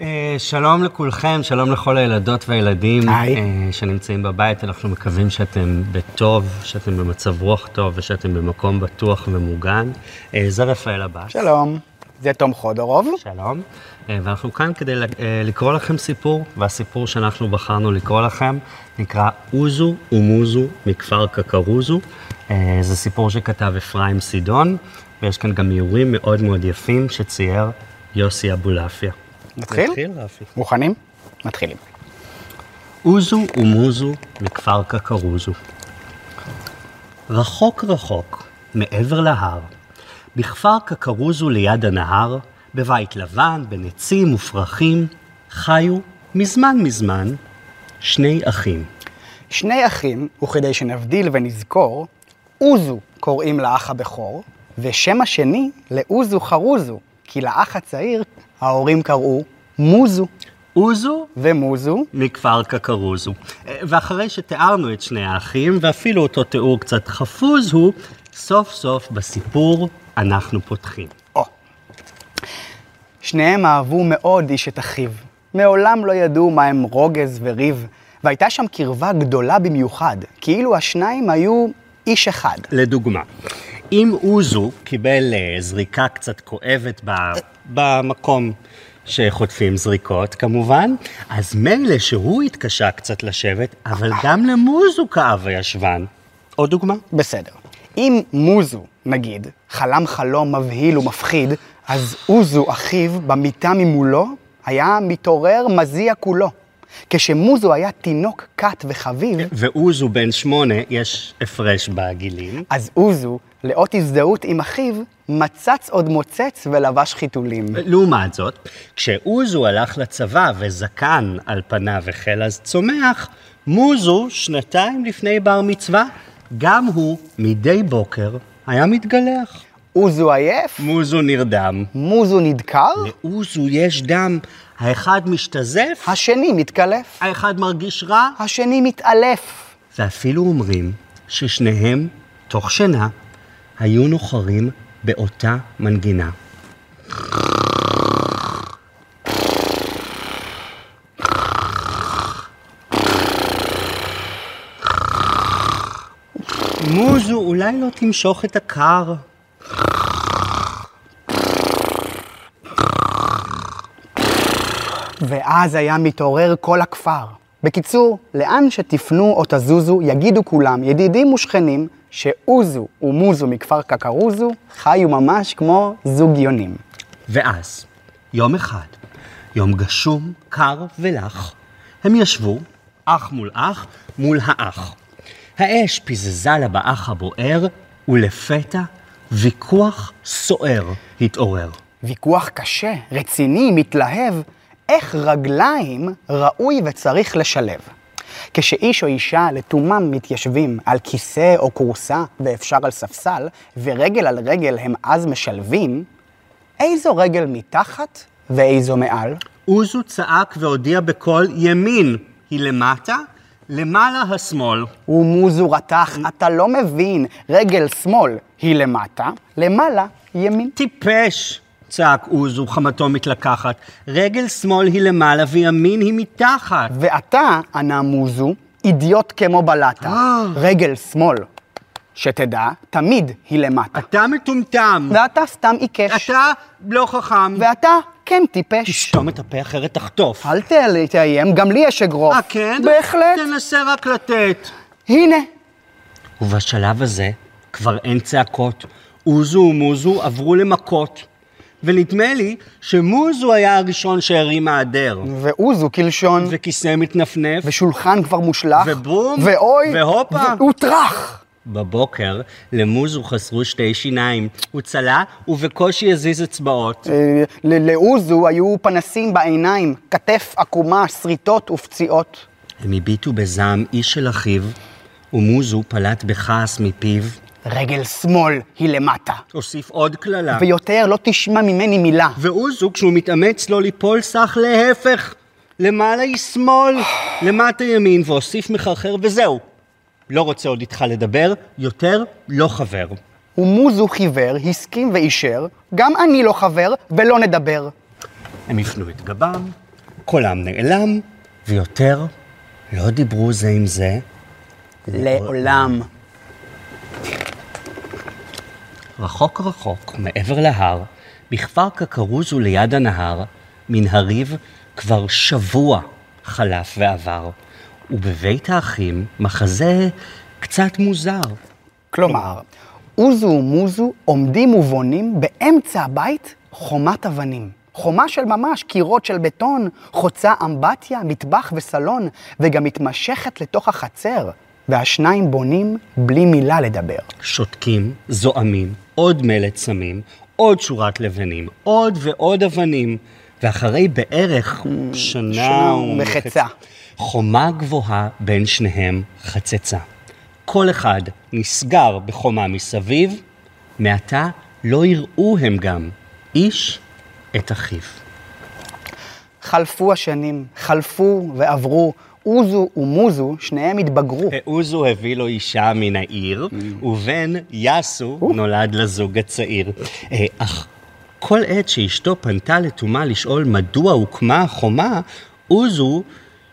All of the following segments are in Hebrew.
אה, שלום לכולכם, שלום לכל הילדות והילדים. אה, שנמצאים בבית. אנחנו מקווים שאתם בטוב, שאתם במצב רוח טוב ושאתם במקום בטוח ומוגן. אה, זה רפאל עבאס. שלום, זה תום חודורוב. שלום. ואנחנו כאן כדי לקרוא לכם סיפור, והסיפור שאנחנו בחרנו לקרוא לכם נקרא אוזו ומוזו מכפר קקרוזו. זה סיפור שכתב אפרים סידון, ויש כאן גם איורים מאוד מאוד יפים שצייר יוסי אבולעפיה. נתחיל? נתחיל, רפי. מוכנים? מתחילים. אוזו ומוזו מכפר קקרוזו. רחוק רחוק, מעבר להר, בכפר קקרוזו ליד הנהר, בבית לבן, בין עצים ופרחים, חיו מזמן מזמן שני אחים. שני אחים, וכדי שנבדיל ונזכור, אוזו קוראים לאח הבכור, ושם השני לאוזו חרוזו, כי לאח הצעיר ההורים קראו מוזו אוזו ומוזו. מכפר קקרוזו. אה, ואחרי שתיארנו את שני האחים, ואפילו אותו תיאור קצת חפוז הוא, סוף סוף בסיפור אנחנו פותחים. או. שניהם אהבו מאוד איש את אחיו. מעולם לא ידעו מה הם רוגז וריב, והייתה שם קרבה גדולה במיוחד, כאילו השניים היו איש אחד. לדוגמה, אם אוזו קיבל אה, זריקה קצת כואבת במקום שחוטפים זריקות, כמובן, אז מילא שהוא התקשה קצת לשבת, אבל גם למוזו כאב הישבן. עוד דוגמה? בסדר. אם מוזו, נגיד, חלם חלום מבהיל ומפחיד, אז אוזו, אחיו, במיטה ממולו, היה מתעורר מזיע כולו. כשמוזו היה תינוק קט וחביב, ואוזו בן שמונה, יש הפרש בגילים. אז אוזו, לאות הזדהות עם אחיו, מצץ עוד מוצץ ולבש חיתולים. לעומת זאת, כשאוזו הלך לצבא וזקן על פניו החל אז צומח, מוזו, שנתיים לפני בר מצווה, גם הוא, מדי בוקר, היה מתגלח. אוזו עייף, מוזו נרדם. מוזו נדקר, לאוזו יש דם, האחד משתזף, השני מתקלף, האחד מרגיש רע, השני מתעלף. ואפילו אומרים ששניהם, תוך שינה, היו נוחרים באותה מנגינה. מוזו, אולי לא תמשוך את הקר? ואז היה מתעורר כל הכפר. בקיצור, לאן שתפנו או תזוזו, יגידו כולם, ידידים ושכנים, שאוזו ומוזו מכפר קקרוזו חיו ממש כמו זוג יונים. ואז, יום אחד, יום גשום, קר ולח, הם ישבו, אח מול אח, מול האח. האש פיזזה לה באח הבוער, ולפתע ויכוח סוער התעורר. ויכוח קשה, רציני, מתלהב, איך רגליים ראוי וצריך לשלב. כשאיש או אישה לתומם מתיישבים על כיסא או כורסה ואפשר על ספסל, ורגל על רגל הם אז משלבים, איזו רגל מתחת ואיזו מעל? אוזו צעק והודיע בקול ימין היא למטה, למעלה השמאל. ומוזו רתח, אתה לא מבין, רגל שמאל היא למטה, למעלה ימין. טיפש! צעק אוזו, חמתו מתלקחת. רגל שמאל היא למעלה וימין היא מתחת. ואתה, ענה מוזו, אידיוט כמו בלטה. אה. רגל שמאל, שתדע, תמיד היא למטה. אתה מטומטם. ואתה סתם עיקש. אתה לא חכם. ואתה כן טיפש. תשתום את הפה אחרת תחטוף. אל תאיים, גם לי יש אגרוף. אה, כן? בהחלט. תנסה רק לתת. הנה. ובשלב הזה כבר אין צעקות. אוזו ומוזו עברו למכות. ונדמה לי שמוזו היה הראשון שהרים מהדר. ואוזו קלשון. וכיסא מתנפנף. ושולחן כבר מושלך. ובום. ואוי. והופה. וטראח. בבוקר למוזו חסרו שתי שיניים. הוא צלה ובקושי הזיז אצבעות. אה, לאוזו היו פנסים בעיניים, כתף עקומה, שריטות ופציעות. הם הביטו בזעם איש של אחיו, ומוזו פלט בכעס מפיו. רגל שמאל היא למטה. הוסיף עוד קללה. ויותר לא תשמע ממני מילה. ואוזו, כשהוא מתאמץ לא ליפול, סח להפך. למעלה היא שמאל, למטה ימין, והוסיף מחרחר, וזהו. לא רוצה עוד איתך לדבר, יותר לא חבר. ומוזו חיוור, הסכים ואישר, גם אני לא חבר ולא נדבר. הם הפנו את גבם, קולם נעלם, ויותר לא דיברו זה עם זה. לעולם. רחוק רחוק, מעבר להר, בכפר קקרוזו ליד הנהר, מן הריב כבר שבוע חלף ועבר, ובבית האחים מחזה קצת מוזר. כלומר, עוזו ומוזו עומדים ובונים באמצע הבית חומת אבנים. חומה של ממש, קירות של בטון, חוצה אמבטיה, מטבח וסלון, וגם מתמשכת לתוך החצר, והשניים בונים בלי מילה לדבר. שותקים, זועמים, עוד מלט סמים, עוד שורת לבנים, עוד ועוד אבנים, ואחרי בערך שנה ומחצה. חומה גבוהה בין שניהם חצצה. כל אחד נסגר בחומה מסביב, מעתה לא יראו הם גם איש את אחיו. חלפו השנים, חלפו ועברו, עוזו ומוזו, שניהם התבגרו. עוזו הביא לו אישה מן העיר, ובן יסו נולד לזוג הצעיר. אה, אך כל עת שאשתו פנתה לתומה לשאול מדוע הוקמה החומה, עוזו,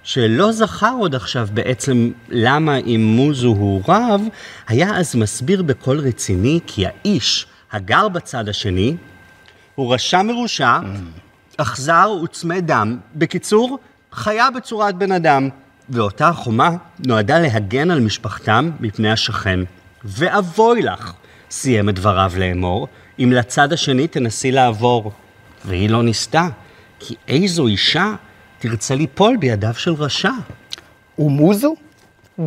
שלא זכר עוד עכשיו בעצם למה אם מוזו הוא רב, היה אז מסביר בקול רציני כי האיש הגר בצד השני הוא רשע מרושע, אכזר וצמא דם. בקיצור, חיה בצורת בן אדם. ואותה החומה נועדה להגן על משפחתם מפני השכן. ואבוי לך, סיים את דבריו לאמור, אם לצד השני תנסי לעבור. והיא לא ניסתה, כי איזו אישה תרצה ליפול בידיו של רשע. ומוזו?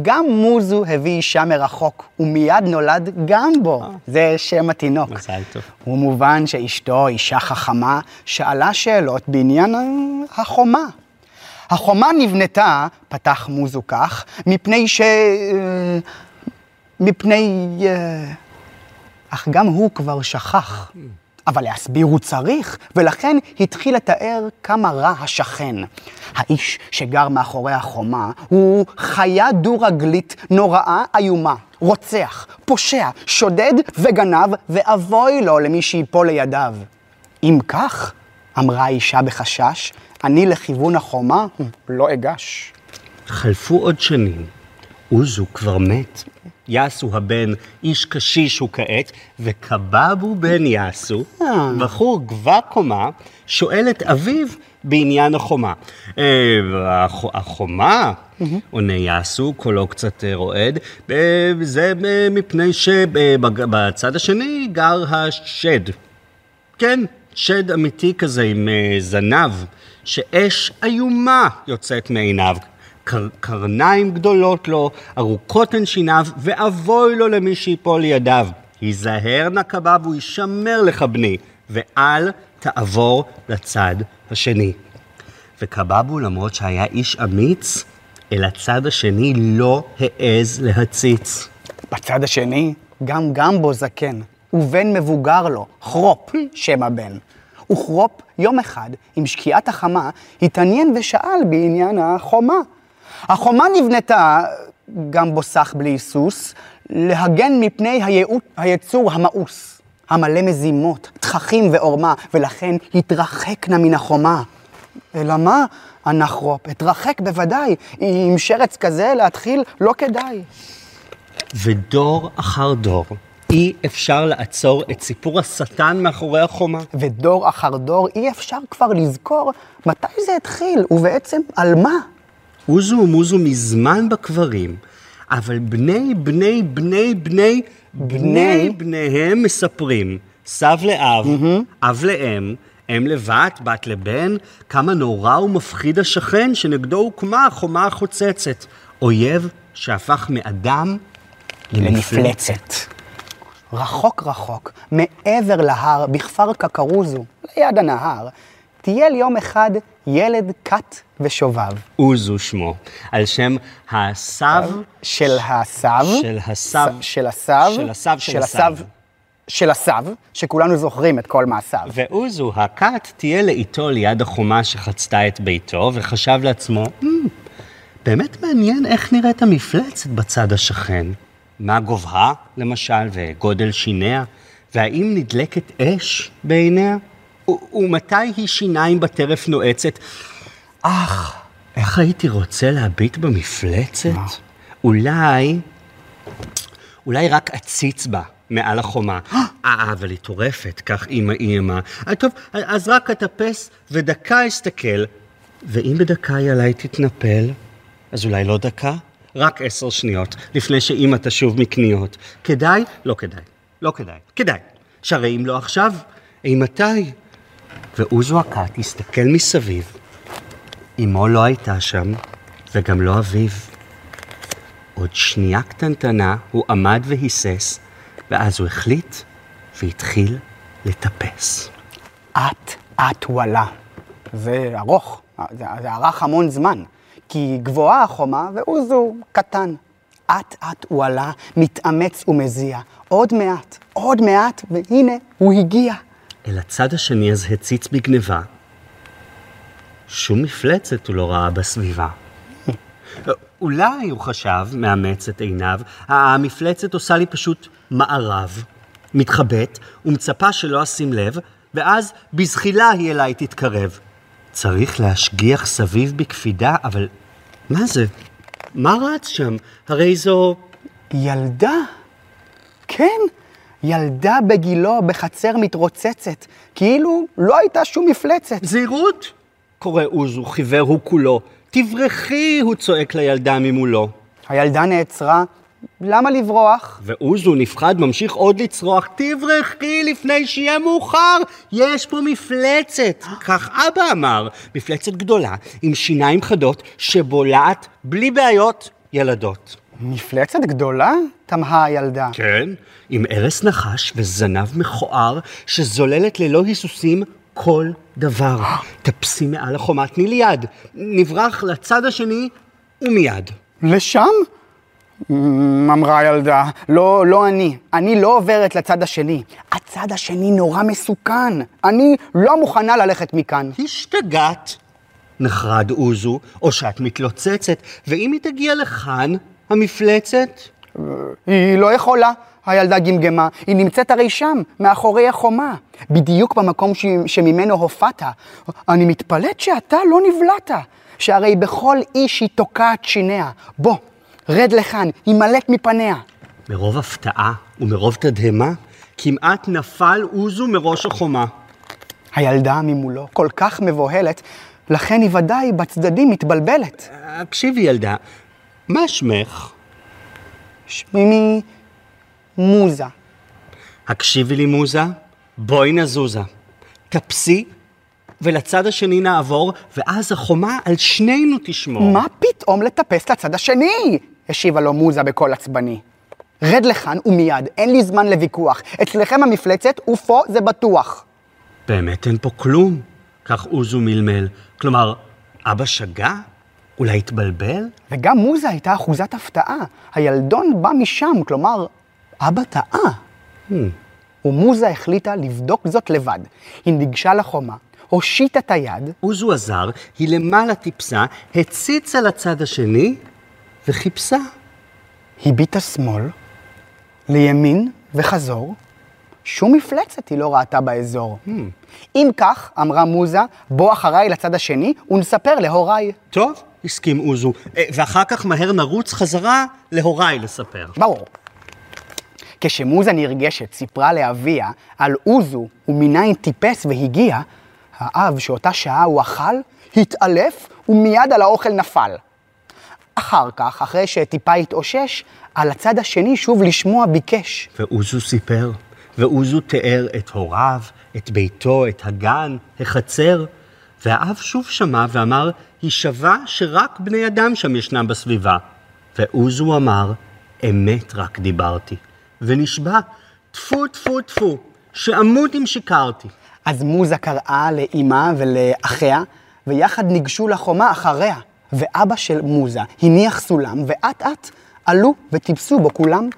גם מוזו הביא אישה מרחוק, ומיד נולד גם בו. זה שם התינוק. מזל טוב. ומובן שאשתו, אישה חכמה, שאלה שאלות בעניין אה, החומה. החומה נבנתה, פתח מוזו כך, מפני ש... אה, מפני... אה, אך גם הוא כבר שכח. אבל להסביר הוא צריך, ולכן התחיל לתאר כמה רע השכן. האיש שגר מאחורי החומה הוא חיה דו-רגלית נוראה איומה, רוצח, פושע, שודד וגנב, ואבוי לו למי שיפול לידיו. אם כך, אמרה האישה בחשש, אני לכיוון החומה לא אגש. חלפו עוד שנים, עוזו כבר מת. יאסו הבן, איש קשיש הוא כעת, וקבבו בן יאסו, בחור גבה קומה, שואל את אביו בעניין החומה. "אה, הח- החומה, עונה יאסו, קולו קצת אה, רועד, "אה, זה אה, מפני שבצד השני גר השד. כן, שד אמיתי כזה עם אה, זנב, שאש איומה יוצאת מעיניו. קר, קרניים גדולות לו, ארוכות הן שיניו, ואבוי לו למי שיפול לידיו. היזהר נא קבב וישמר לך בני, ואל תעבור לצד השני. וקבבו, למרות שהיה איש אמיץ, אל הצד השני לא העז להציץ. בצד השני, גם גמבו זקן, ובן מבוגר לו, כרופ, שם הבן. וכרופ, יום אחד, עם שקיעת החמה, התעניין ושאל בעניין החומה. החומה נבנתה, גמבו סח בלי היסוס, להגן מפני הייעוט, היצור המאוס, המלא מזימות, תככים ועורמה, ולכן התרחקנה מן החומה. אלא מה, ענה כרופ, אתרחק בוודאי, עם שרץ כזה להתחיל לא כדאי. ודור אחר דור, אי אפשר לעצור את סיפור השטן מאחורי החומה. ודור אחר דור אי אפשר כבר לזכור מתי זה התחיל, ובעצם על מה. עוזו ומוזו מזמן בקברים, אבל בני בני בני בני בני בניהם מספרים, סב לאב, אב לאם, אם לבת, בת לבן, כמה נורא ומפחיד השכן שנגדו הוקמה החומה החוצצת. אויב שהפך מאדם למפלצת. רחוק רחוק, מעבר להר, בכפר קקרוזו, ליד הנהר, טייל יום אחד ילד כת ושובב. עוזו שמו, על שם הסב של הסב. של הסב. של הסב. של הסב של הסב. של הסב, שכולנו זוכרים את כל מעשיו. ועוזו, הכת, תהיה לאיתו ליד החומה שחצתה את ביתו, וחשב לעצמו, "מ, באמת מעניין איך נראית המפלצת בצד השכן. מה גובהה, למשל, וגודל שיניה, והאם נדלקת אש בעיניה? ו- ומתי היא שיניים בטרף נועצת? אך, איך הייתי רוצה להביט במפלצת? אולי, אולי רק אציץ בה מעל החומה. אה, אבל היא טורפת, כך אימא. אה, טוב, אז רק אטפס ודקה אסתכל, ואם בדקה היא עליי תתנפל, אז אולי לא דקה? רק עשר שניות, לפני שאימא תשוב מקניות. כדאי? לא כדאי. לא כדאי. כדאי. שהרי אם לא עכשיו, אימתי? ועוזו הכת הסתכל מסביב. אמו לא הייתה שם, וגם לא אביו. עוד שנייה קטנטנה הוא עמד והיסס, ואז הוא החליט והתחיל לטפס. אט אט הוא עלה. זה ארוך, זה, זה ארך המון זמן. כי גבוהה החומה ועוזו קטן. אט אט הוא עלה, מתאמץ ומזיע. עוד מעט, עוד מעט, והנה הוא הגיע. אל הצד השני אז הציץ בגניבה. שום מפלצת הוא לא ראה בסביבה. אולי, הוא חשב, מאמץ את עיניו, המפלצת עושה לי פשוט מערב, מתחבאת ומצפה שלא אשים לב, ואז בזחילה היא אליי תתקרב. צריך להשגיח סביב בקפידה, אבל מה זה? מה רץ שם? הרי זו... ילדה? כן, ילדה בגילו בחצר מתרוצצת, כאילו לא הייתה שום מפלצת. זהירות! קורא עוזו, חיוור הוא כולו. תברחי! הוא צועק לילדה ממולו. הילדה נעצרה, למה לברוח? ועוזו נפחד, ממשיך עוד לצרוח, תברחי לפני שיהיה מאוחר, יש פה מפלצת. כך אבא אמר, מפלצת גדולה, עם שיניים חדות, שבולעת בלי בעיות ילדות. מפלצת גדולה? תמהה הילדה. כן, עם ארס נחש וזנב מכוער, שזוללת ללא היסוסים כל דבר. טפסי מעל החומה, תני לי יד. נברח לצד השני ומיד. לשם? אמ, אמרה הילדה, לא, לא אני. אני לא עוברת לצד השני. הצד השני נורא מסוכן. אני לא מוכנה ללכת מכאן. השתגעת, נחרד עוזו, או שאת מתלוצצת, ואם היא תגיע לכאן, המפלצת? היא לא יכולה, הילדה גמגמה. היא נמצאת הרי שם, מאחורי החומה. בדיוק במקום ש... שממנו הופעת. אני מתפלאת שאתה לא נבלעת. שהרי בכל איש היא תוקעת שיניה. בוא, רד לכאן, הימלט מפניה. מרוב הפתעה ומרוב תדהמה, כמעט נפל עוזו מראש החומה. הילדה ממולו כל כך מבוהלת, לכן היא ודאי בצדדים מתבלבלת. הקשיבי ילדה, מה שמך? שמי מוזה. הקשיבי לי מוזה, בואי נזוזה. טפסי, ולצד השני נעבור, ואז החומה על שנינו תשמור. מה פתאום לטפס לצד השני? השיבה לו מוזה בקול עצבני. רד לכאן ומיד, אין לי זמן לוויכוח. אצלכם המפלצת, ופה זה בטוח. באמת אין פה כלום, כך עוזו מלמל. כלומר, אבא שגה? אולי התבלבל? וגם מוזה הייתה אחוזת הפתעה. הילדון בא משם, כלומר, אבא טעה. Hmm. ומוזה החליטה לבדוק זאת לבד. היא ניגשה לחומה, הושיטה את היד, עוזו עזר, היא למעלה טיפסה, הציצה לצד השני, וחיפשה. הביטה שמאל, לימין וחזור. שום מפלצת היא לא ראתה באזור. Hmm. אם כך, אמרה מוזה, בוא אחריי לצד השני ונספר להוריי. טוב, הסכים עוזו, אה, ואחר כך מהר נרוץ חזרה להוריי לספר. ברור. כשמוזה נרגשת סיפרה לאביה על עוזו ומניין טיפס והגיע, האב שאותה שעה הוא אכל, התעלף ומיד על האוכל נפל. אחר כך, אחרי שטיפה התאושש, על הצד השני שוב לשמוע ביקש. ועוזו סיפר, ועוזו תיאר את הוריו, את ביתו, את הגן, החצר, והאב שוב שמע ואמר, היא שווה שרק בני אדם שם ישנם בסביבה. ועוזו אמר, אמת רק דיברתי, ונשבע, טפו טפו טפו, שאמות אם שיקרתי. אז מוזה קראה לאמה ולאחיה, ויחד ניגשו לחומה אחריה. ואבא של מוזה הניח סולם, ואט אט עלו וטיפסו בו כולם.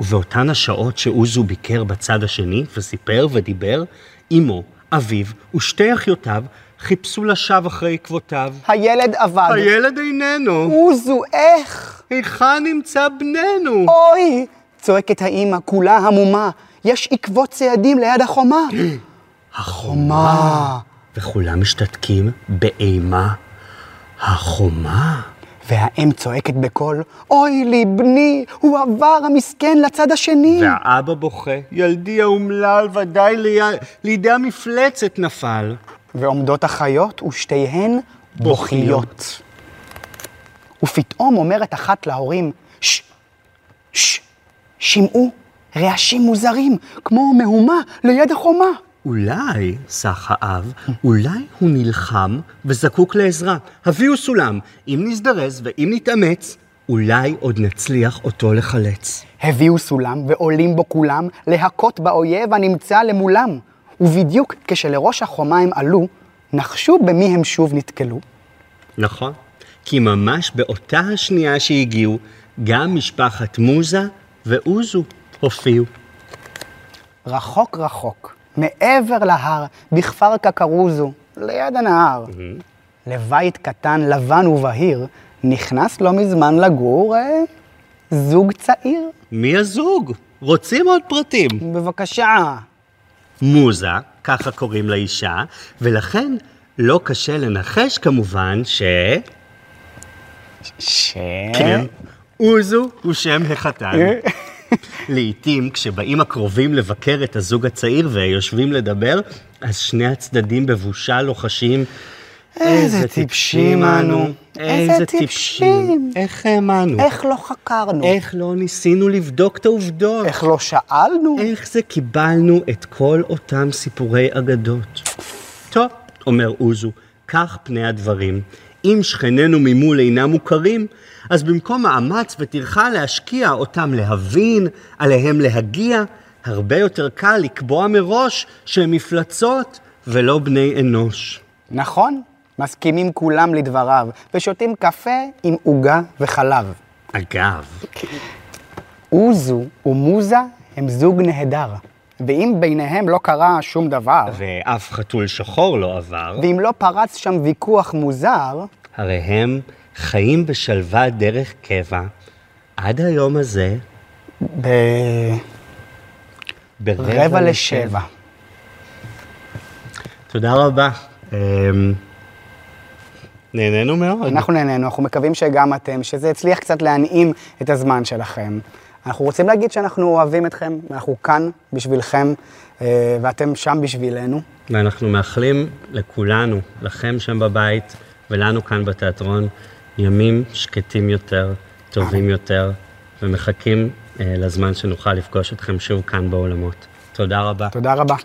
ובאותן השעות שעוזו ביקר בצד השני וסיפר ודיבר, אמו, אביו ושתי אחיותיו חיפשו לשווא אחרי עקבותיו. הילד אבד. הילד איננו. עוזו, איך? היכן נמצא בננו? אוי! צועקת האימא, כולה המומה. יש עקבות צעדים ליד החומה. החומה. וכולם משתתקים באימה. החומה. והאם צועקת בקול, אוי לי, בני, הוא עבר המסכן לצד השני. והאבא בוכה, ילדי האומלל ודאי לי- לידי המפלצת נפל. ועומדות החיות ושתיהן בוכיות. בוכיות. ופתאום אומרת אחת להורים, ש, ש, שמעו רעשים מוזרים, כמו מהומה ליד החומה. אולי, סח האב, אולי הוא נלחם וזקוק לעזרה. הביאו סולם. אם נזדרז ואם נתאמץ, אולי עוד נצליח אותו לחלץ. הביאו סולם ועולים בו כולם להכות באויב הנמצא למולם. ובדיוק כשלראש החומה הם עלו, נחשו במי הם שוב נתקלו. נכון. כי ממש באותה השנייה שהגיעו, גם משפחת מוזה ואוזו הופיעו. רחוק רחוק, מעבר להר, בכפר קקרוזו, ליד הנהר. לבית קטן, לבן ובהיר, נכנס לא מזמן לגור אה, זוג צעיר. מי הזוג? רוצים עוד פרטים. בבקשה. מוזה, ככה קוראים לאישה, ולכן לא קשה לנחש כמובן ש... ש... כן. אוזו הוא שם החתן. לעתים, כשבאים הקרובים לבקר את הזוג הצעיר ויושבים לדבר, אז שני הצדדים בבושה לוחשים, איזה טיפשים אנו, איזה טיפשים. איך האמנו? איך לא חקרנו? איך לא ניסינו לבדוק את העובדות? איך לא שאלנו? איך זה קיבלנו את כל אותם סיפורי אגדות? טוב, אומר אוזו, כך פני הדברים. אם שכנינו ממול אינם מוכרים, אז במקום מאמץ וטרחה להשקיע אותם להבין, עליהם להגיע, הרבה יותר קל לקבוע מראש שהם מפלצות ולא בני אנוש. נכון, מסכימים כולם לדבריו, ושותים קפה עם עוגה וחלב. אגב, אוזו ומוזה הם זוג נהדר, ואם ביניהם לא קרה שום דבר, ואף חתול שחור לא עבר, ואם לא פרץ שם ויכוח מוזר, הרי הם חיים בשלווה דרך קבע עד היום הזה ברבע ברבע לשבע. תודה רבה. אמ, נהנינו מאוד. אנחנו נהנינו, אנחנו מקווים שגם אתם, שזה הצליח קצת להנעים את הזמן שלכם. אנחנו רוצים להגיד שאנחנו אוהבים אתכם, ואנחנו כאן בשבילכם, אה, ואתם שם בשבילנו. ואנחנו מאחלים לכולנו, לכם שם בבית ולנו כאן בתיאטרון, ימים שקטים יותר, טובים יותר, ומחכים אה, לזמן שנוכל לפגוש אתכם שוב כאן באולמות. תודה רבה. תודה רבה.